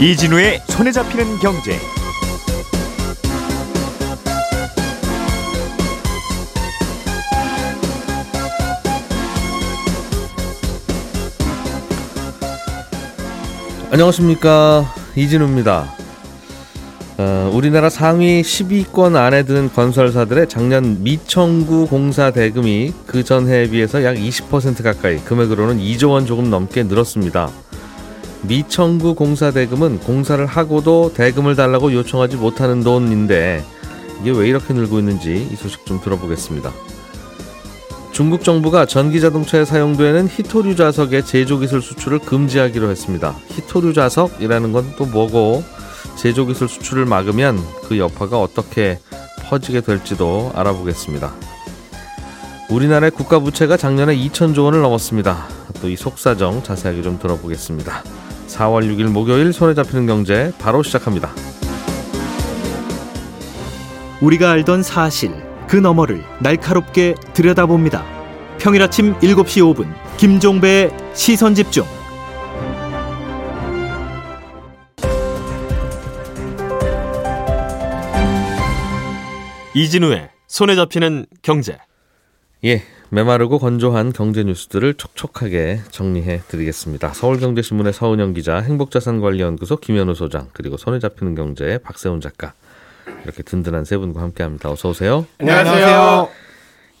이진우의 손에 잡히는 경제. 안녕하십니까 이진우입니다. 어, 우리나라 상위 10위권 안에 드는 건설사들의 작년 미청구 공사 대금이 그 전해에 비해서 약 20% 가까이 금액으로는 2조 원 조금 넘게 늘었습니다. 미청구 공사 대금은 공사를 하고도 대금을 달라고 요청하지 못하는 돈인데 이게 왜 이렇게 늘고 있는지 이 소식 좀 들어보겠습니다. 중국 정부가 전기 자동차에 사용되는 히토류 자석의 제조 기술 수출을 금지하기로 했습니다. 히토류 자석이라는 건 또 뭐고 제조 기술 수출을 막으면 그 여파가 어떻게 퍼지게 될지도 알아보겠습니다. 우리나라의 국가 부채가 작년에 2천조 원을 넘었습니다. 또 이 속사정 자세하게 좀 들어보겠습니다. 4월 6일 목요일 손에 잡히는 경제 바로 시작합니다. 우리가 알던 사실 그 너머를 날카롭게 들여다봅니다. 평일 아침 7시 5분 김종배의 시선 집중. 이진우의 손에 잡히는 경제. 예, 메마르고 건조한 경제 뉴스들을 촉촉하게 정리해 드리겠습니다. 서울경제신문의 서은영 기자, 행복자산관리연구소 김현우 소장, 그리고 손에 잡히는 경제의 박세훈 작가. 이렇게 든든한 세 분과 함께합니다. 어서 오세요. 안녕하세요.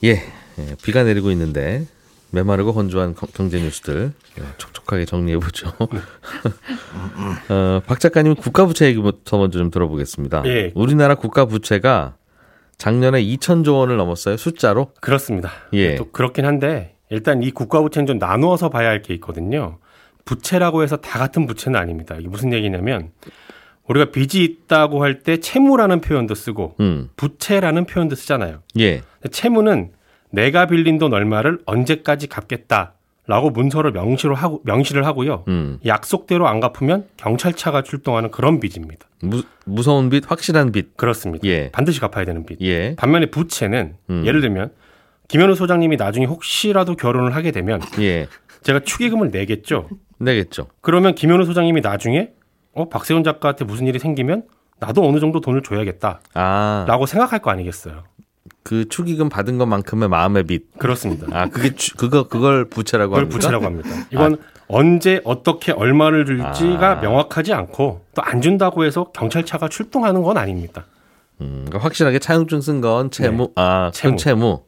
예, 예, 비가 내리고 있는데 메마르고 건조한 거- 경제 뉴스들 예, 촉촉하게 정리해 보죠. 어, 박 작가님 국가 부채 얘기부터 먼저 좀 들어보겠습니다. 예. 우리나라 국가 부채가 작년에 2천조 원을 넘었어요. 숫자로. 그렇습니다. 예. 또 그렇긴 한데 일단 이 국가 부채는 좀 나누어서 봐야 할 게 있거든요. 부채라고 해서 다 같은 부채는 아닙니다. 이게 무슨 얘기냐면 우리가 빚이 있다고 할 때 채무라는 표현도 쓰고 음. 부채라는 표현도 쓰잖아요. 예. 채무는 내가 빌린 돈 얼마를 언제까지 갚겠다 라고 문서를 명시를 하고 명시를 하고요. 음. 약속대로 안 갚으면 경찰차가 출동하는 그런 빚입니다. 무, 무서운 빚, 확실한 빚. 그렇습니다. 예. 반드시 갚아야 되는 빚. 예. 반면에 부채는 음. 예를 들면 김현우 소장님이 나중에 혹시라도 결혼을 하게 되면 예. 제가 축의금을 내겠죠. 내겠죠. 그러면 김현우 소장님이 나중에 어 박세훈 작가한테 무슨 일이 생기면 나도 어느 정도 돈을 줘야겠다라고 아, 생각할 거 아니겠어요. 그 축의금 받은 것만큼의 마음의 빚. 그렇습니다. 아, 그게 주, 그거 그걸 부채라고 그걸 합니까? 부채라고 합니다. 이건 언제 어떻게 얼마를 줄지가 아. 명확하지 않고 또 안 준다고 해서 경찰차가 출동하는 건 아닙니다. 음, 그러니까 확실하게 차용증 쓴 건 채무, 아, 채무. 네. 채무. 채무.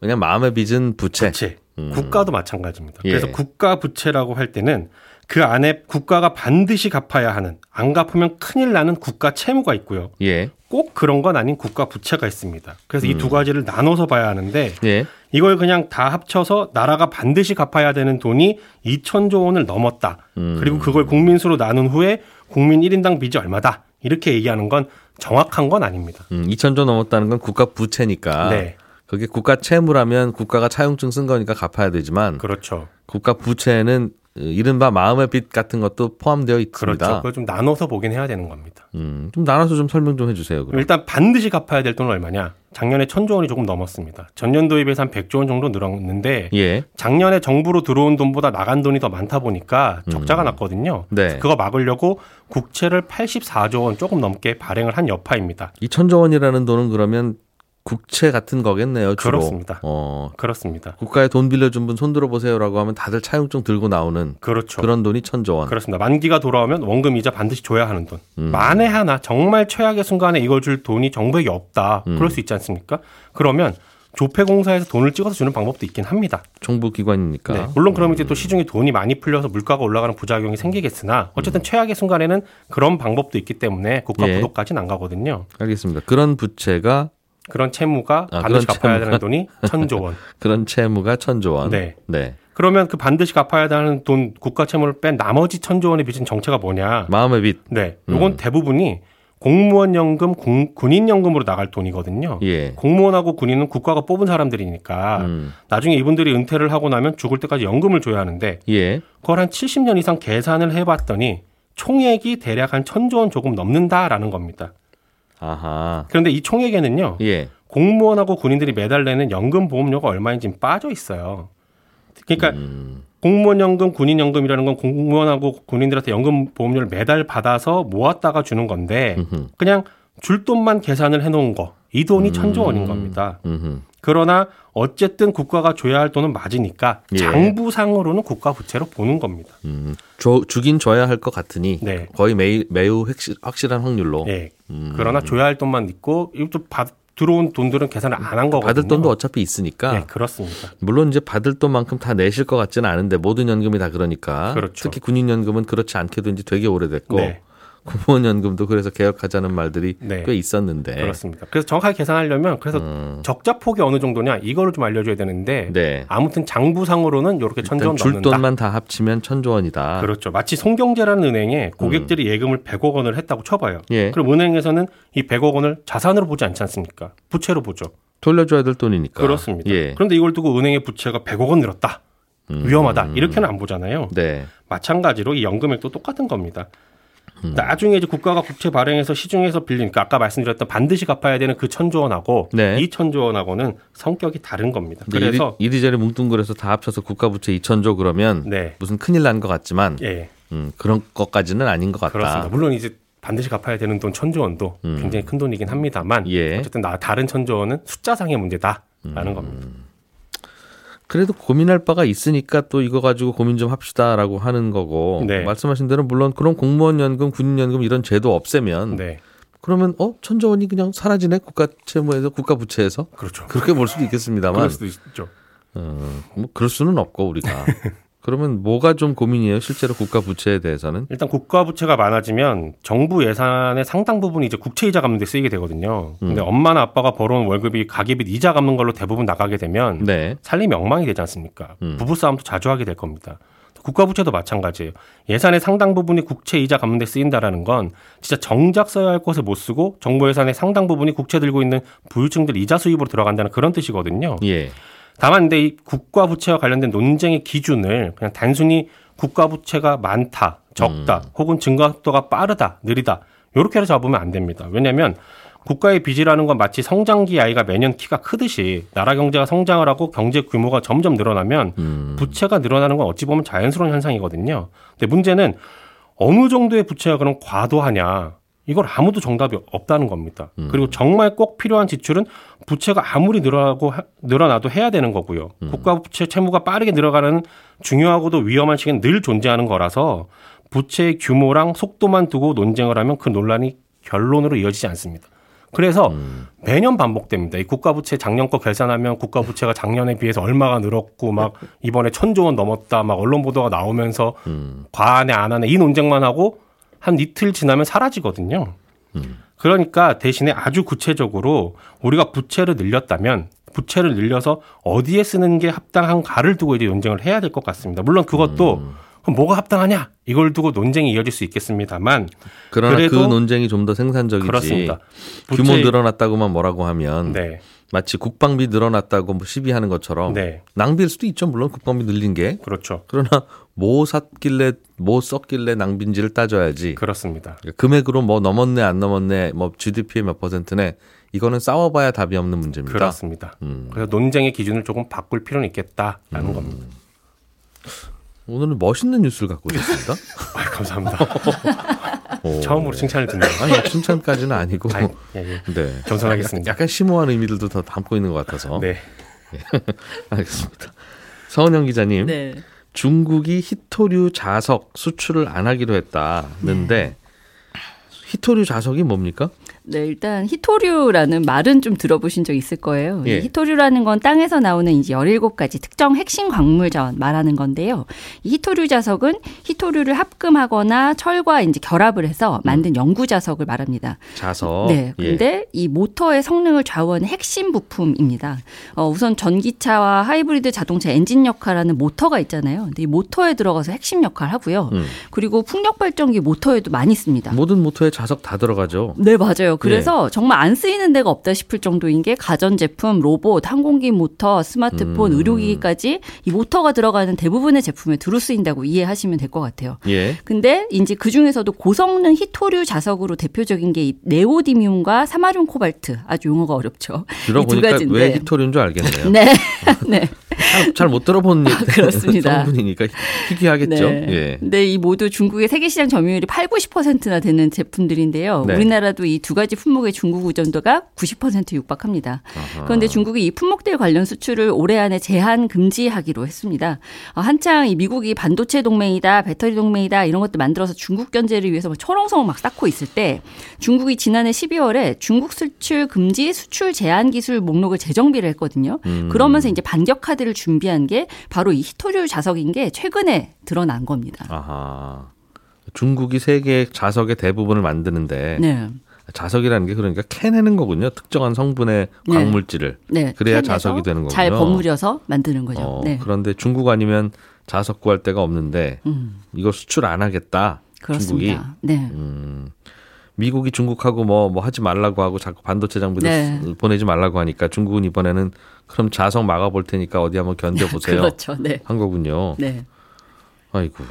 그냥 마음의 빚은 부채. 부채. 음. 국가도 마찬가지입니다. 예. 그래서 국가 부채라고 할 때는 그 안에 국가가 반드시 갚아야 하는 안 갚으면 큰일 나는 국가 채무가 있고요. 예. 꼭 그런 건 아닌 국가 부채가 있습니다. 그래서 이두 가지를 나눠서 봐야 하는데 예. 이걸 그냥 다 합쳐서 나라가 반드시 갚아야 되는 돈이 2천조 원을 넘었다. 음. 그리고 그걸 국민수로 나눈 후에 국민 1인당 빚이 얼마다. 이렇게 얘기하는 건 정확한 건 아닙니다. 음, 2천조 넘었다는 건 국가 부채니까. 네. 그게 국가 채무라면 국가가 차용증 쓴 거니까 갚아야 되지만 그렇죠. 국가 부채는 어, 이른바 마음의 빚 같은 것도 포함되어 있습니다. 그렇죠. 그걸 좀 나눠서 보긴 해야 되는 겁니다. 음, 좀 나눠서 좀 설명 좀 해주세요. 그럼. 일단 반드시 갚아야 될 돈은 얼마냐? 작년에 천조 원이 조금 넘었습니다. 전년도에 비해서 한 100조 원 정도 늘었는데 예. 작년에 정부로 들어온 돈보다 나간 돈이 더 많다 보니까 적자가 났거든요. 네. 그거 막으려고 국채를 84조 원 조금 넘게 발행을 한 여파입니다. 2천조 원이라는 돈은 그러면 국채 같은 거겠네요. 주로. 그렇습니다. 어, 그렇습니다. 국가에 돈 빌려준 분 손들어 보세요라고 하면 다들 차용증 들고 나오는 그렇죠. 그런 돈이 천조 원. 그렇습니다. 만기가 돌아오면 원금 이자 반드시 줘야 하는 돈. 음. 만에 하나 정말 최악의 순간에 이걸 줄 돈이 정부에게 없다. 음. 그럴 수 있지 않습니까? 그러면 조폐공사에서 돈을 찍어서 주는 방법도 있긴 합니다. 정부 기관이니까. 네, 물론 그러면 이제 또 시중에 돈이 많이 풀려서 물가가 올라가는 부작용이 생기겠으나 어쨌든 최악의 순간에는 그런 방법도 있기 때문에 국가 음. 예. 부도까지는 안 가거든요. 알겠습니다. 그런 부채가 그런 채무가 아, 반드시 그런 갚아야 채무가- 되는 돈이 천조 원. 그런 채무가 천조 원. 네. 네. 그러면 그 반드시 갚아야 되는 돈 국가 채무를 뺀 나머지 천조 원의 빚은 정체가 뭐냐? 마음의 빚. 네, 요건 음. 대부분이 공무원 연금, 군, 군인 연금으로 나갈 돈이거든요. 예. 공무원하고 군인은 국가가 뽑은 사람들이니까 음. 나중에 이분들이 은퇴를 하고 나면 죽을 때까지 연금을 줘야 하는데 예. 그걸 한 70년 이상 계산을 해봤더니 총액이 대략 한 천조 원 조금 넘는다라는 겁니다. 아하. 그런데 이 총액에는요, 예. 공무원하고 군인들이 매달 내는 연금 보험료가 얼마인지 빠져 있어요. 그러니까 음. 공무원 연금, 군인 연금이라는 건 공무원하고 군인들한테 연금 보험료를 매달 받아서 모았다가 주는 건데 음흠. 그냥 줄 돈만 계산을 해 놓은 거. 이 돈이 음. 천조 원인 겁니다. 음흠. 그러나 어쨌든 국가가 줘야 할 돈은 맞으니까 예. 장부상으로는 국가 부채로 보는 겁니다. 음, 줘, 주긴 줘야 할 것 같으니 네. 거의 매일 매우 확실, 확실한 확률로 예. 음. 그러나 줘야 할 돈만 있고 이것도 받, 들어온 돈들은 계산을 안 한 거거든요. 받을 돈도 어차피 있으니까 네, 그렇습니다. 물론 이제 받을 돈만큼 다 내실 것 같지는 않은데 모든 연금이 다 그러니까 그렇죠. 특히 군인연금은 그렇지 않게도 이제 되게 오래됐고 네. 공무원연금도 그래서 개혁하자는 말들이 네. 꽤 있었는데 그렇습니다. 그래서 정확하게 계산하려면 그래서 음, 적자 폭이 어느 정도냐 이거를 좀 알려줘야 되는데 네. 아무튼 장부상으로는 이렇게 천조 원 넘는다. 돈만 다 합치면 천조 원이다. 그렇죠. 마치 송경제라는 은행에 고객들이 예금을 100억 원을 했다고 쳐봐요. 음. 예. 그럼 은행에서는 이 100억 원을 자산으로 보지 않지 않습니까? 부채로 보죠. 돌려줘야 될 돈이니까. 그렇습니다. 예. 그런데 이걸 두고 은행의 부채가 100억 원 늘었다. 음. 위험하다. 이렇게는 안 보잖아요. 네. 마찬가지로 이 연금액도 똑같은 겁니다. 음. 나중에 이제 국가가 국채 발행해서 시중에서 빌린, 그러니까 아까 말씀드렸던 반드시 갚아야 되는 그 천조 원하고 네. 이 천조 원하고는 성격이 다른 겁니다. 그래서 이리, 이리저리 뭉뚱그려서 다 합쳐서 국가 부채 2천조 그러면 네, 무슨 큰일 난 것 같지만 예, 음, 그런 것까지는 아닌 것 같다. 그렇습니다. 물론 이제 반드시 갚아야 되는 돈 천조 원도 음. 굉장히 큰 돈이긴 합니다만 예. 어쨌든 나 다른 천조 원은 숫자상의 문제다라는 음. 겁니다. 그래도 고민할 바가 있으니까 또 이거 가지고 고민 좀 합시다라고 하는 거고 네. 말씀하신 대로 물론 그런 공무원 연금, 군인 연금 이런 제도 없애면 네, 그러면 어 천조 원이 그냥 사라지네 국가 채무에서 국가 부채에서 그렇죠. 그렇게 볼 수도 있겠습니다만 그럴 수도 있죠. 어, 뭐 그럴 수는 없고 우리가 그러면 뭐가 좀 고민이에요 실제로 국가 부채에 대해서는 일단 국가 부채가 많아지면 정부 예산의 상당 부분이 이제 국채 이자 갚는 데 쓰이게 되거든요. 근데 음. 엄마나 아빠가 벌어온 월급이 가계비 이자 갚는 걸로 대부분 나가게 되면 네 살림이 엉망이 되지 않습니까? 음. 부부 싸움도 자주 하게 될 겁니다. 국가 부채도 마찬가지예요. 예산의 상당 부분이 국채 이자 갚는 데 쓰인다라는 건 진짜 정작 써야 할 것을 못 쓰고 정부 예산의 상당 부분이 국채 들고 있는 부유층들 이자 수입으로 들어간다는 그런 뜻이거든요. 예. 다만 근데 이 국가 부채와 관련된 논쟁의 기준을 그냥 단순히 국가 부채가 많다, 적다, 혹은 증가 속도가 빠르다, 느리다 이렇게로 잡으면 안 됩니다. 왜냐하면 국가의 빚이라는 건 마치 성장기 아이가 매년 키가 크듯이 나라 경제가 성장을 하고 경제 규모가 점점 늘어나면 음. 부채가 늘어나는 건 어찌 보면 자연스러운 현상이거든요. 근데 문제는 어느 정도의 부채가 그럼 과도하냐? 이걸 아무도 정답이 없다는 겁니다. 음. 그리고 정말 꼭 필요한 지출은 부채가 아무리 늘어나고 하- 늘어나도 해야 되는 거고요. 음. 국가 부채 채무가 빠르게 늘어가는 중요하고도 위험한 시기는 늘 존재하는 거라서 부채의 규모랑 속도만 두고 논쟁을 하면 그 논란이 결론으로 이어지지 않습니다. 그래서 음. 매년 반복됩니다. 이 국가 부채 작년 거 계산하면 국가 부채가 작년에 비해서 얼마가 늘었고 막 이번에 천조 원 넘었다 막 언론 보도가 나오면서 음. 과하네 안 하네 이 논쟁만 하고 한 이틀 지나면 사라지거든요. 음. 그러니까 대신에 아주 구체적으로 우리가 부채를 늘렸다면 부채를 늘려서 어디에 쓰는 게 합당한가를 두고 이제 논쟁을 해야 될 것 같습니다. 물론 그것도 음. 그럼 뭐가 합당하냐 이걸 두고 논쟁이 이어질 수 있겠습니다만 그러나 그 논쟁이 좀 더 생산적이지 그렇습니다. 규모 늘어났다고만 뭐라고 하면 네, 마치 국방비 늘어났다고 뭐 시비하는 것처럼 네, 낭비일 수도 있죠 물론 국방비 늘린 게 그렇죠, 그러나 뭐 샀길래 뭐 썼길래 낭비인지를 따져야지 그렇습니다. 금액으로 뭐 넘었네 안 넘었네 뭐 GDP의 몇 퍼센트네 이거는 싸워봐야 답이 없는 문제입니다. 그렇습니다. 음. 그래서 논쟁의 기준을 조금 바꿀 필요는 있겠다라는 음. 겁니다. 오늘은 멋있는 뉴스를 갖고 오셨습니다. 아, 감사합니다. 오. 처음으로 칭찬을 듣네요. 아니 칭찬까지는 아니고 아이, 예, 예. 네. 겸손하겠습니다. 약간 심오한 의미들도 더 담고 있는 것 같아서 네. 알겠습니다. 서은영 기자님, 네. 중국이 히토류 자석 수출을 안 하기로 했다는데 히토류 자석이 뭡니까? 네, 일단 히토류라는 말은 좀 들어보신 적 있을 거예요. 예. 이 히토류라는 건 땅에서 나오는 이제 17가지 특정 핵심 광물 자원 말하는 건데요. 이 히토류 자석은 히토류를 합금하거나 철과 이제 결합을 해서 만든 연구 자석을 말합니다. 자석. 네. 예. 근데 이 모터의 성능을 좌우하는 핵심 부품입니다. 어, 우선 전기차와 하이브리드 자동차 엔진 역할하는 모터가 있잖아요. 근데 이 모터에 들어가서 핵심 역할 하고요. 음. 그리고 풍력 발전기 모터에도 많이 씁니다. 모든 모터에 자석 다 들어가죠. 네, 맞아요. 예. 그래서 정말 안 쓰이는 데가 없다 싶을 정도인 게 가전제품, 로봇, 항공기 모터, 스마트폰, 음. 의료기기까지 이 모터가 들어가는 대부분의 제품에 두루 쓰인다고 이해하시면 될 것 같아요. 예. 근데 이제 그 중에서도 고성능 희토류 자석으로 대표적인 게 이 네오디뮴과 사마륨 코발트. 아주 용어가 어렵죠. 이두 들어보니까 가지인데. 왜 히토류인 줄 알겠네요. 네. 네. 잘못 들어본 그렇습니다. 성분이니까 희귀하겠죠. 네. 예. 근데 이 모두 중국의 세계 시장 점유율이 8, 90%나 되는 제품들인데요. 네. 우리나라도 이 두 가지 품목의 중국 의존도가 90% 육박합니다. 아하. 그런데 중국이 이 품목들 관련 수출을 올해 안에 제한 금지하기로 했습니다. 어, 한창 이 미국이 반도체 동맹이다, 배터리 동맹이다 이런 것들 만들어서 중국 견제를 위해서 막 초롱성 막 쌓고 있을 때 중국이 지난해 12월에 중국 수출 금지 수출 제한 기술 목록을 재정비를 했거든요. 음. 그러면서 이제 반격 카드를 준비한 게 바로 이 히토류 자석인 게 최근에 드러난 겁니다. 아하. 중국이 세계 자석의 대부분을 만드는데 네. 자석이라는 게 그러니까 캐내는 거군요. 특정한 성분의 네. 광물질을. 네. 그래야 자석이 되는 거군요. 잘 버무려서 만드는 거죠. 어, 네. 그런데 중국 아니면 자석 구할 데가 없는데 음, 이거 수출 안 하겠다. 중국이. 그렇습니다. 네. 음, 미국이 중국하고 뭐, 뭐 하지 말라고 하고 자꾸 반도체 장비도 네. 쓰- 보내지 말라고 하니까 중국은 이번에는 그럼 자석 막아볼 테니까 어디 한번 견뎌보세요. 그렇죠. 네. 한 거군요. 네. 아이고.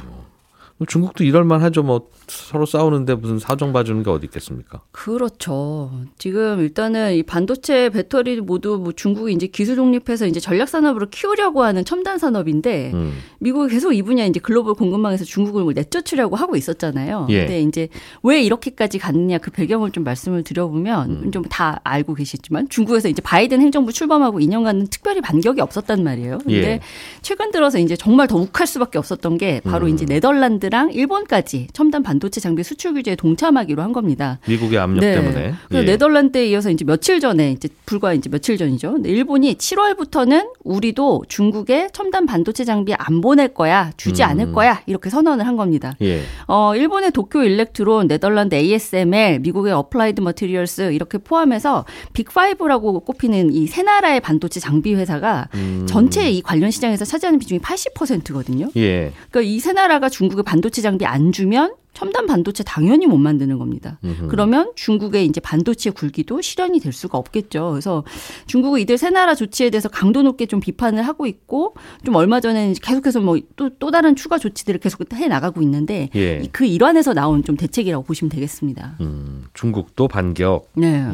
중국도 이럴만 하죠. 뭐 서로 싸우는데 무슨 사정 봐주는 게 어디 있겠습니까? 그렇죠. 지금 일단은 이 반도체 배터리 모두 뭐 중국이 이제 기술 독립해서 이제 전략 산업으로 키우려고 하는 첨단 산업인데 음. 미국이 계속 이 분야 이제 글로벌 공급망에서 중국을 뭐 내쫓으려고 하고 있었잖아요. 예. 근데 이제 왜 이렇게까지 갔느냐 그 배경을 좀 말씀을 드려보면 음. 좀 다 알고 계시지만 중국에서 이제 바이든 행정부 출범하고 2년간은 특별히 반격이 없었단 말이에요. 근데 예. 최근 들어서 이제 정말 더 욱할 수밖에 없었던 게 바로 음. 이제 네덜란드 랑 일본까지 첨단 반도체 장비 수출 규제에 동참하기로 한 겁니다. 미국의 압력 때문에. 그래서 예. 네덜란드에 이어서 이제 며칠 전에 이제 불과 이제 며칠 전이죠. 일본이 7월부터는 우리도 중국에 첨단 반도체 장비 안 보낼 거야, 주지 음. 않을 거야 이렇게 선언을 한 겁니다. 예. 어, 일본의 도쿄 일렉트론, 네덜란드 ASML, 미국의 어플라이드 머티리얼스 이렇게 포함해서 빅5라고 꼽히는 이 세 나라의 반도체 장비 회사가 음. 전체 이 관련 시장에서 차지하는 비중이 80%거든요. 예. 그러니까 이 세 나라가 중국에 반 도체 장비 안 주면 첨단 반도체 당연히 못 만드는 겁니다. 음흠. 그러면 중국의 이제 반도체 굴기도 실현이 될 수가 없겠죠. 그래서 중국은 이들 세 나라 조치에 대해서 강도 높게 좀 비판을 하고 있고 좀 얼마 전에는 계속해서 뭐또또 다른 추가 조치들을 계속 해 나가고 있는데 예. 이- 그 일환에서 나온 좀 대책이라고 보시면 되겠습니다. 음, 중국도 반격. 네.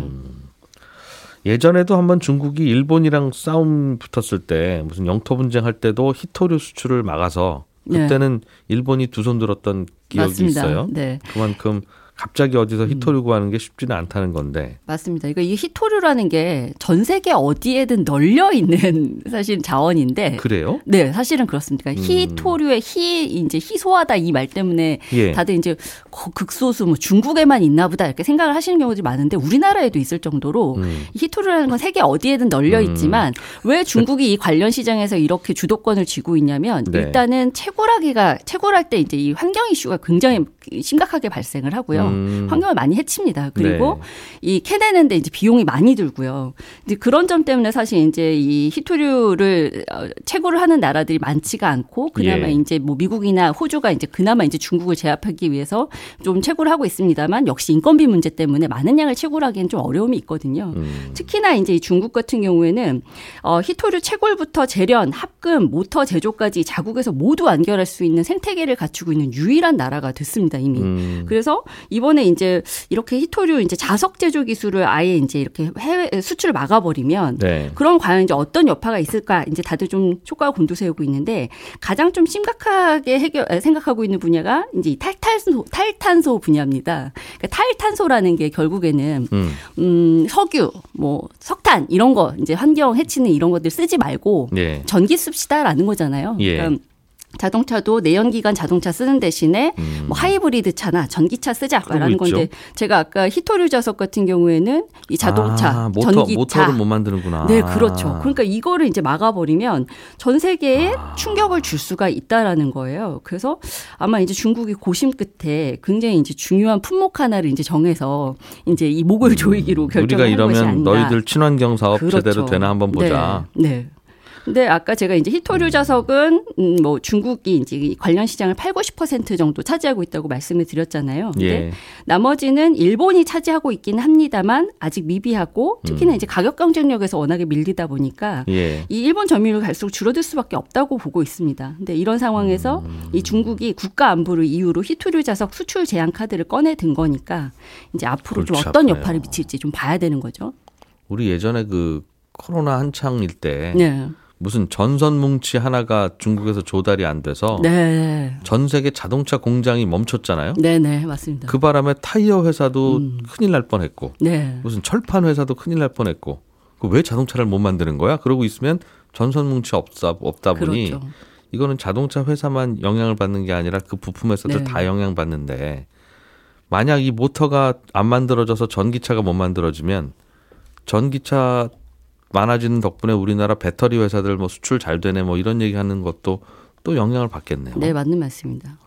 예전에도 한번 중국이 일본이랑 싸움 붙었을 때 무슨 영토 분쟁 할 때도 히토류 수출을 막아서 네. 그때는 일본이 두 손 들었던 기억이 맞습니다. 있어요. 네. 그만큼 갑자기 어디서 히토류 구하는 게 쉽지는 않다는 건데. 맞습니다. 그러니까 이 히토류라는 게 전 세계 어디에든 널려 있는 사실 자원인데 그래요? 네, 사실은 그렇습니다. 그러니까 음. 희토류의 희 이제 희소하다 이 말 때문에 예. 다들 이제 거- 극소수 뭐 중국에만 있나 보다 이렇게 생각을 하시는 경우들이 많은데 우리나라에도 있을 정도로 음. 이 히토류라는 건 세계 어디에든 널려 있지만 왜 중국이 이 관련 시장에서 이렇게 주도권을 쥐고 있냐면 네. 일단은 채굴하기가 채굴할 때 이제 이 환경 이슈가 굉장히 심각하게 발생을 하고요. 음. 환경을 많이 해칩니다. 그리고 네. 이 캐내는데 이제 비용이 많이 들고요. 이제 그런 점 때문에 사실 이제 이 히토류를 어, 채굴을 하는 나라들이 많지가 않고 그나마 예. 이제 뭐 미국이나 호주가 이제 그나마 이제 중국을 제압하기 위해서 좀 채굴을 하고 있습니다만 역시 인건비 문제 때문에 많은 양을 채굴하기는 좀 어려움이 있거든요. 음. 특히나 이제 이 중국 같은 경우에는 어, 히토류 채굴부터 재련, 합금, 모터 제조까지 자국에서 모두 완결할 수 있는 생태계를 갖추고 있는 유일한 나라가 됐습니다 이미. 음. 그래서 이번에 이제 이렇게 히토류 이제 자석 제조 기술을 아예 이제 이렇게 해외 수출을 막아버리면 네. 그럼 과연 이제 어떤 여파가 있을까 이제 다들 좀 효과가 곤두세우고 있는데 가장 좀 심각하게 해결 에, 생각하고 있는 분야가 이제 이 탈탄소 탈탄소 분야입니다. 그러니까 탈탄소라는 게 결국에는 음. 음 석유 뭐 석탄 이런 거 이제 환경 해치는 이런 것들 쓰지 말고 예. 전기 씁시다라는 거잖아요. 예. 그러니까 자동차도 내연기관 자동차 쓰는 대신에 음. 뭐 하이브리드 차나 전기차 쓰자라는. 건데 제가 아까 히토류 자석 같은 경우에는 이 자동차, 아, 모터, 전기차 모터를 못 만드는구나. 네, 그렇죠. 그러니까 이거를 이제 막아버리면 전 세계에 아. 충격을 줄 수가 있다라는 거예요. 그래서 아마 이제 중국이 고심 끝에 굉장히 이제 중요한 품목 하나를 이제 정해서 이제 이 목을 조이기로 음. 우리가 결정한 것이 이러면 아닌가. 너희들 친환경 사업 그렇죠. 제대로 되나 한번 보자. 네. 네. 근데 아까 제가 이제 히토류 자석은 음, 뭐 중국이 이제 이 관련 시장을 8, 90% 정도 차지하고 있다고 말씀을 드렸잖아요. 근데 예. 나머지는 일본이 차지하고 있긴 합니다만 아직 미비하고 특히나 이제 가격 경쟁력에서 워낙에 밀리다 보니까 예. 이 일본 점유율 갈수록 줄어들 수밖에 없다고 보고 있습니다. 근데 이런 상황에서 이 중국이 국가 안보를 이유로 히토류 자석 수출 제한 카드를 꺼내 든 거니까 이제 앞으로 좀 어떤 아프네요. 여파를 미칠지 좀 봐야 되는 거죠. 우리 예전에 그 코로나 한창일 때 네. 무슨 전선 뭉치 하나가 중국에서 조달이 안 돼서 네. 전 세계 자동차 공장이 멈췄잖아요. 네, 네, 맞습니다. 그 바람에 타이어 회사도 큰일 날 뻔했고 네. 무슨 철판 회사도 큰일 날 뻔했고 그왜 자동차를 못 만드는 거야? 그러고 있으면 전선 뭉치 없다 없다 보니 그렇죠. 이거는 자동차 회사만 영향을 받는 게 아니라 그 부품 회사들 네. 다 영향 받는데 만약 이 모터가 안 만들어져서 전기차가 못 만들어지면 전기차 많아지는 덕분에 우리나라 배터리 회사들 뭐 수출 잘 되네 뭐 이런 얘기하는 것도 또 영향을 받겠네요. 네, 맞는 말씀입니다.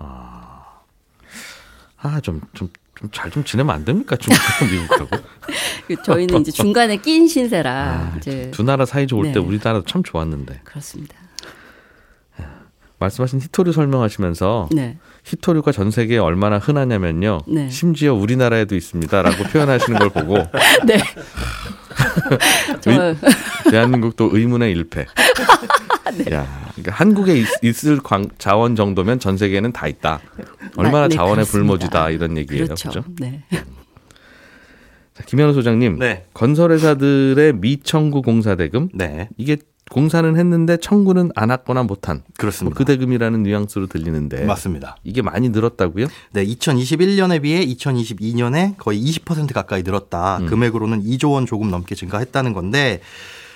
아좀 좀좀잘 좀 지내면 안 됩니까 중국하고 미국하고 그 저희는 이제 중간에 낀 신세라 이제 두 나라 사이 좋을 때 네. 우리나라도 참 좋았는데 그렇습니다. 말씀하신 히토류 설명하시면서 네. 히토류가 전 세계에 얼마나 흔하냐면요. 네. 심지어 우리나라에도 있습니다라고 표현하시는 걸 보고 네. 정말 대한민국도 의문의 일패. 네. 야, 그러니까 한국에 있, 을 자원 정도면 전 세계에는 다 있다. 얼마나 네, 자원의 그렇습니다. 불모지다 이런 얘기예요. 그렇죠. 그죠? 네. 자, 김현우 소장님, 네. 건설회사들의 미청구 공사 대금 네, 이게 공사는 했는데 청구는 안 왔거나 못한 뭐 그렇습니다. 그 대금이라는 뉘앙스로 들리는데 맞습니다. 이게 많이 늘었다고요? 네, 2021년에 비해 2022년에 거의 20% 가까이 늘었다. 음. 금액으로는 2조 원 조금 넘게 증가했다는 건데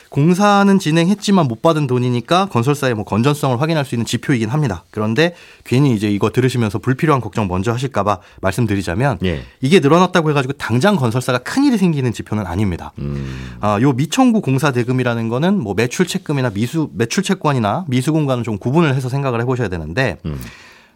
공사는 진행했지만 못 받은 돈이니까 건설사의 뭐 건전성을 확인할 수 있는 지표이긴 합니다. 그런데 괜히 이제 이거 들으시면서 불필요한 걱정 먼저 하실까봐 말씀드리자면 예. 이게 늘어났다고 해가지고 당장 건설사가 큰 일이 생기는 지표는 아닙니다. 음. 아, 요 미청구 공사 대금이라는 거는 뭐 매출 채금이나 미수 매출 채권이나 미수 공간은 좀 구분을 해서 생각을 해보셔야 되는데 음.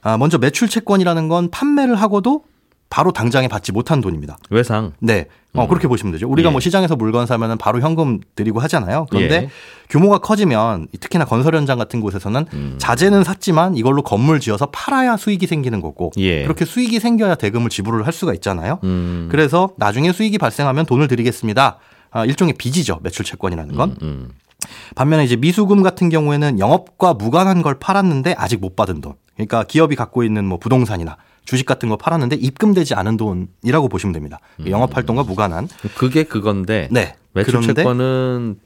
아, 먼저 매출 채권이라는 건 판매를 하고도 바로 당장에 받지 못한 돈입니다. 외상. 네. 어, 그렇게 보시면 되죠. 우리가 예. 뭐 시장에서 물건 사면은 바로 현금 드리고 하잖아요. 그런데 예. 규모가 커지면 특히나 건설 현장 같은 곳에서는 음. 자재는 샀지만 이걸로 건물 지어서 팔아야 수익이 생기는 거고 예. 그렇게 수익이 생겨야 대금을 지불을 할 수가 있잖아요. 음. 그래서 나중에 수익이 발생하면 돈을 드리겠습니다. 아, 일종의 빚이죠. 매출 채권이라는 건. 음. 반면에 이제 미수금 같은 경우에는 영업과 무관한 걸 팔았는데 아직 못 받은 돈. 그러니까 기업이 갖고 있는 뭐 부동산이나 주식 같은 거 팔았는데 입금되지 않은 돈이라고 보시면 됩니다. 영업 활동과 무관한. 그게 그건데 네. 매출 채권은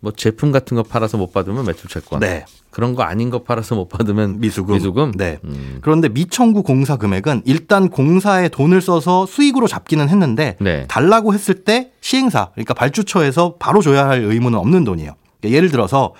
뭐 제품 같은 거 팔아서 못 받으면 매출 채권. 네. 그런 거 아닌 거 팔아서 못 받으면 미수금. 미수금. 네. 음. 그런데 미청구 공사 금액은 일단 공사에 돈을 써서 수익으로 잡기는 했는데 네. 달라고 했을 때 시행사 그러니까 발주처에서 바로 줘야 할 의무는 없는 돈이에요. 그러니까 예를 들어서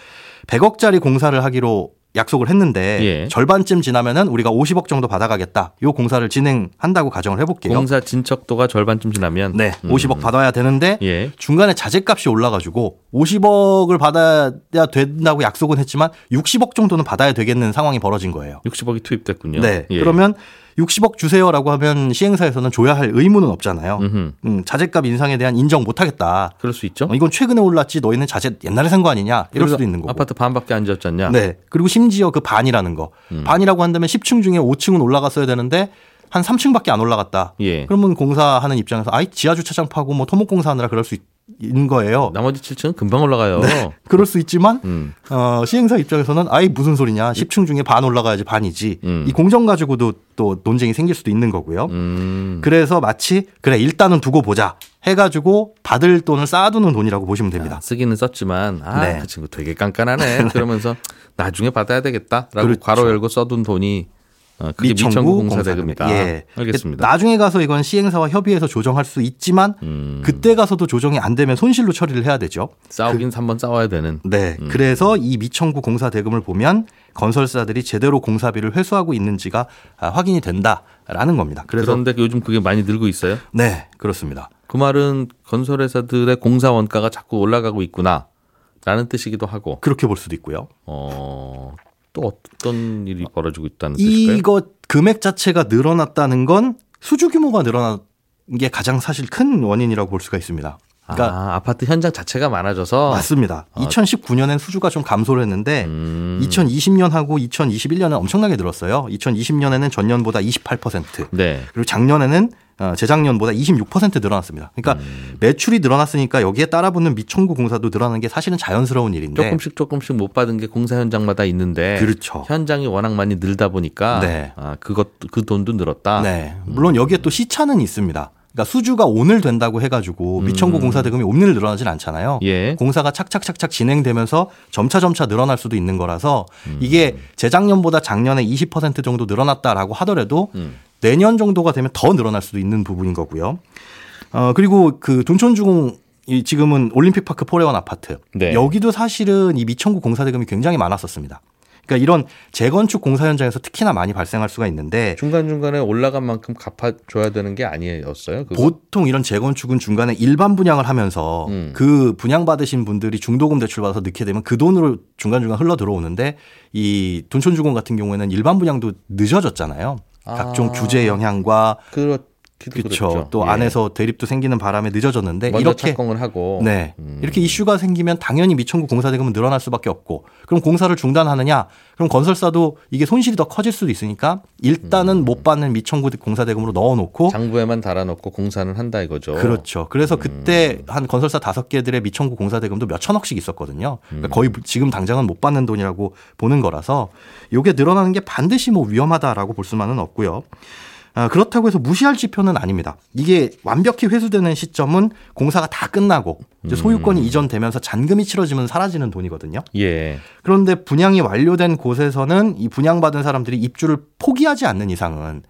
100억짜리 공사를 하기로 약속을 했는데 예. 절반쯤 지나면은 우리가 50억 정도 받아가겠다. 요 공사를 진행한다고 가정을 해볼게요. 공사 진척도가 절반쯤 지나면 네, 음. 50억 받아야 되는데 예. 중간에 자재값이 올라가지고 50억을 받아야 된다고 약속은 했지만 60억 정도는 받아야 되겠는 상황이 벌어진 거예요. 60억이 투입됐군요. 네. 예. 그러면 60억 주세요라고 하면 시행사에서는 줘야 할 의무는 없잖아요. 음흠. 음, 자재값 인상에 대한 인정 못 하겠다. 그럴 수 있죠. 어, 이건 최근에 올랐지 너희는 자재 옛날에 산 거 아니냐 이럴 수도 있는 거고. 아파트 반밖에 안 지었잖냐. 네. 그리고 심지어 그 반이라는 거. 음. 반이라고 한다면 10층 중에 5층은 올라갔어야 되는데 한 3층밖에 안 올라갔다. 예. 그러면 공사하는 입장에서 아이 지하 주차장 파고 뭐 토목 공사하느라 그럴 수 있- 있는 거예요. 나머지 7층은 금방 올라가요. 그럴 수 있지만 음. 어, 시행사 입장에서는 아이 무슨 소리냐 10층 중에 반 올라가야지 반이지 음. 이 공정 가지고도 또 논쟁이 생길 수도 있는 거고요. 음. 그래서 마치 그래 일단은 두고 보자 해가지고 받을 돈을 쌓아두는 돈이라고 보시면 됩니다. 아, 쓰기는 썼지만 아, 네. 그 친구 되게 깐깐하네. 그러면서 나중에 받아야 되겠다라고 그렇죠. 괄호 열고 써둔 돈이 어, 그게 미청구 공사 대금이다. 예. 알겠습니다. 나중에 가서 이건 시행사와 협의해서 조정할 수 있지만 음. 그때 가서도 조정이 안 되면 손실로 처리를 해야 되죠. 싸우긴 한번 싸워야 되는. 네. 음. 그래서 이 미청구 공사 대금을 보면 건설사들이 제대로 공사비를 회수하고 있는지가 아, 확인이 된다라는 겁니다. 그래서 그런데 요즘 그게 많이 늘고 있어요. 네, 그렇습니다. 그 말은 건설회사들의 공사 원가가 자꾸 올라가고 있구나 라는 뜻이기도 하고, 그렇게 볼 수도 있고요. 어, 또 어떤 일이 벌어지고 있다는 뜻일까요? 이거 금액 자체가 늘어났다는 건 수주 규모가 늘어난 게 가장 사실 큰 원인이라고 볼 수가 있습니다. 그러니까 아, 아파트 현장 자체가 많아져서 맞습니다. 2019년엔 수주가 좀 감소를 했는데 음. 2020년하고 2021년은 엄청나게 늘었어요. 2020년에는 전년보다 28%. 네. 그리고 작년에는 어, 재작년보다 26% 늘어났습니다. 그러니까 음. 매출이 늘어났으니까 여기에 따라붙는 미청구 공사도 늘어나는 게 사실은 자연스러운 일인데 조금씩 조금씩 못 받은 게 공사 현장마다 있는데 그렇죠. 현장이 워낙 많이 늘다 보니까 네. 아, 그것 그 돈도 늘었다. 네. 물론 여기에 또 시차는 있습니다. 그러니까 수주가 오늘 된다고 해가지고 미청구 공사 대금이 오늘 늘어나진 않잖아요. 예. 공사가 착착착착 진행되면서 점차 점차 늘어날 수도 있는 거라서 이게 재작년보다 작년에 20% 정도 늘어났다라고 하더라도 음. 내년 정도가 되면 더 늘어날 수도 있는 부분인 거고요. 어 그리고 그 둔촌주공 이 지금은 올림픽파크 포레원 아파트 네. 여기도 사실은 이 미청구 공사 대금이 굉장히 많았었습니다. 그러니까 이런 재건축 공사 현장에서 특히나 많이 발생할 수가 있는데 중간 중간에 올라간 만큼 갚아줘야 되는 게 아니었어요. 그거? 보통 이런 재건축은 중간에 일반 분양을 하면서 음. 그 분양 받으신 분들이 중도금 대출 받아서 넣게 되면 그 돈으로 중간 중간 흘러 들어오는데 이 둔촌주공 같은 경우에는 일반 분양도 늦어졌잖아요. 각종 아. 규제 영향과 그렇죠. 그렇죠. 또 예. 안에서 대립도 생기는 바람에 늦어졌는데 이렇게 착공을 하고 네. 음. 이렇게 이슈가 생기면 당연히 미청구 공사 대금은 늘어날 수밖에 없고 그럼 공사를 중단하느냐? 그럼 건설사도 이게 손실이 더 커질 수도 있으니까 일단은 음. 못 받는 미청구 공사 대금으로 넣어 놓고 장부에만 달아놓고 공사는 한다 이거죠. 그렇죠. 그래서 그때 음. 한 건설사 다섯 개들의 미청구 공사 대금도 몇 천억씩 있었거든요. 음. 그러니까 거의 지금 당장은 못 받는 돈이라고 보는 거라서 이게 늘어나는 게 반드시 뭐 위험하다라고 볼 수만은 없고요. 아, 그렇다고 해서 무시할 지표는 아닙니다. 이게 완벽히 회수되는 시점은 공사가 다 끝나고 소유권이 음. 이전되면서 잔금이 치러지면 사라지는 돈이거든요. 예. 그런데 분양이 완료된 곳에서는 이 분양받은 사람들이 입주를 포기하지 않는 이상은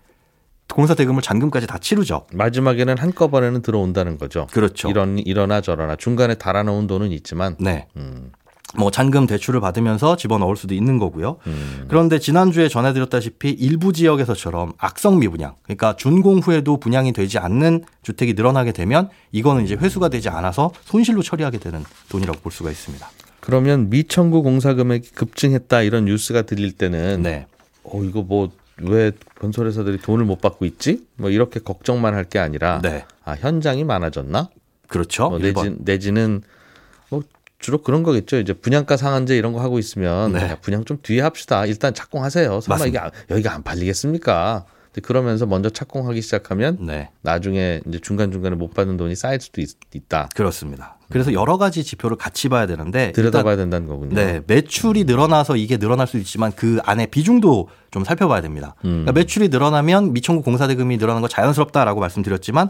공사 대금을 잔금까지 다 치르죠. 마지막에는 한꺼번에는 들어온다는 거죠. 그렇죠. 이런 이러나 저러나 중간에 달아놓은 돈은 있지만 네. 음, 뭐 잔금 대출을 받으면서 집어넣을 수도 있는 거고요. 음. 그런데 지난주에 전해드렸다시피 일부 지역에서처럼 악성 미분양, 그러니까 준공 후에도 분양이 되지 않는 주택이 늘어나게 되면 이거는 이제 회수가 되지 않아서 손실로 처리하게 되는 돈이라고 볼 수가 있습니다. 그러면 미청구 공사 금액이 급증했다 이런 뉴스가 들릴 때는 네. 어 이거 뭐왜 건설회사들이 돈을 못 받고 있지? 뭐 이렇게 걱정만 할 게 아니라 네. 아 현장이 많아졌나? 그렇죠. 뭐. 내지, 내지는 뭐 주로 그런 거겠죠. 이제 분양가 상한제 이런 거 하고 있으면 네. 야, 분양 좀 뒤에 합시다. 일단 착공하세요. 설마 이게 맞습니다. 안- 여기가 안 팔리겠습니까? 그러면서 먼저 착공하기 시작하면 네. 나중에 이제 중간 중간에 못 받는 돈이 쌓일 수도 있, 다 그렇습니다. 그래서 여러 가지 지표를 같이 봐야 되는데 들여다봐야 된다는 거군요. 네, 매출이 늘어나서 이게 늘어날 수 있지만 그 안에 비중도 좀 살펴봐야 됩니다. 음. 그러니까 매출이 늘어나면 미청구 공사 대금이 늘어나는 거 자연스럽다라고 말씀드렸지만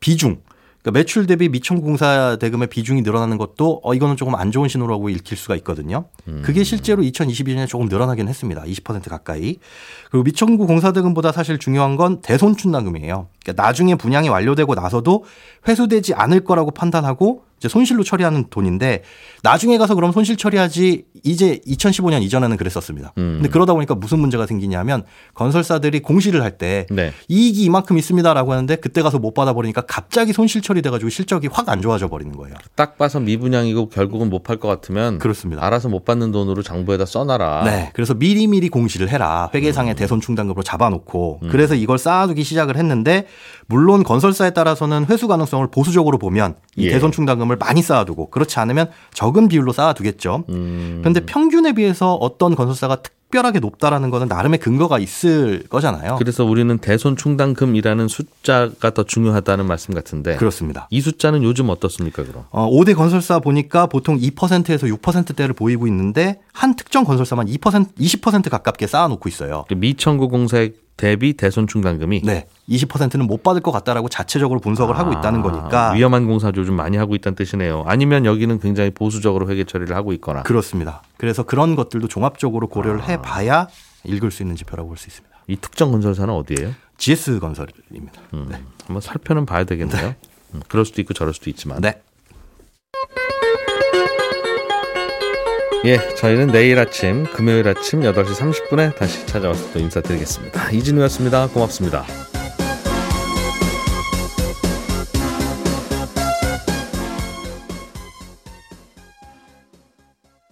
비중 그러니까 매출 대비 미청구 공사 대금의 비중이 늘어나는 것도 어 이거는 조금 안 좋은 신호라고 읽힐 수가 있거든요. 음. 그게 실제로 2022년에 조금 늘어나긴 했습니다. 20% 가까이. 그리고 미청구 공사 대금보다 사실 중요한 건 대손충당금이에요. 그러니까 나중에 분양이 완료되고 나서도 회수되지 않을 거라고 판단하고 이제 손실로 처리하는 돈인데 나중에 가서 그럼 손실 처리하지 이제 2015년 이전에는 그랬었습니다. 음. 근데 그러다 보니까 무슨 문제가 생기냐면 건설사들이 공시를 할때 네. 이익이 이만큼 있습니다라고 하는데 그때 가서 못 받아버리니까 갑자기 손실 처리돼가지고 실적이 확 안 좋아져 버리는 거예요. 딱 봐서 미분양이고 결국은 못 팔 것 같으면 그렇습니다. 알아서 못 받는 돈으로 장부에다 써놔라. 네. 그래서 미리미리 공시를 해라. 음. 회계상의 대손 충당금으로 잡아놓고 그래서 이걸 쌓아두기 시작을 했는데 물론 건설사에 따라서는 회수 가능성을 보수적으로 보면 이 예. 대손 충당금을 많이 쌓아두고 그렇지 않으면 적은 비율로 쌓아두겠죠. 음, 그런데 평균에 비해서 어떤 건설사가 특별하게 높다라는 거는 나름의 근거가 있을 거잖아요. 그래서 우리는 대손 충당금이라는 숫자가 더 중요하다는 말씀 같은데 그렇습니다. 이 숫자는 요즘 어떻습니까 그럼? 어, 5대 건설사 보니까 보통 2%에서 6%대를 보이고 있는데 한 특정 건설사만 2% 20% 가깝게 쌓아 놓고 있어요. 그 미청구 공사액 대비 대손 충당금이 네. 20%는 못 받을 것 같다라고 자체적으로 분석을 하고 있다는 거니까 아, 위험한 공사 요즘 많이 하고 있다는 뜻이네요. 아니면 여기는 굉장히 보수적으로 회계 처리를 하고 있거나 그렇습니다. 그래서 그런 것들도 종합적으로 고려를 아. 해봐야 읽을 수 있는 지표라고 볼 수 있습니다. 이 특정 건설사는 어디예요? GS 건설입니다. 음, 네. 한번 살펴는 봐야 되겠네요. 음, 그럴 수도 있고 저럴 수도 있지만. 네. 예, 저희는 내일 아침 금요일 아침 8시 30분에 다시 찾아와서 또 인사드리겠습니다. 이진우였습니다. 고맙습니다.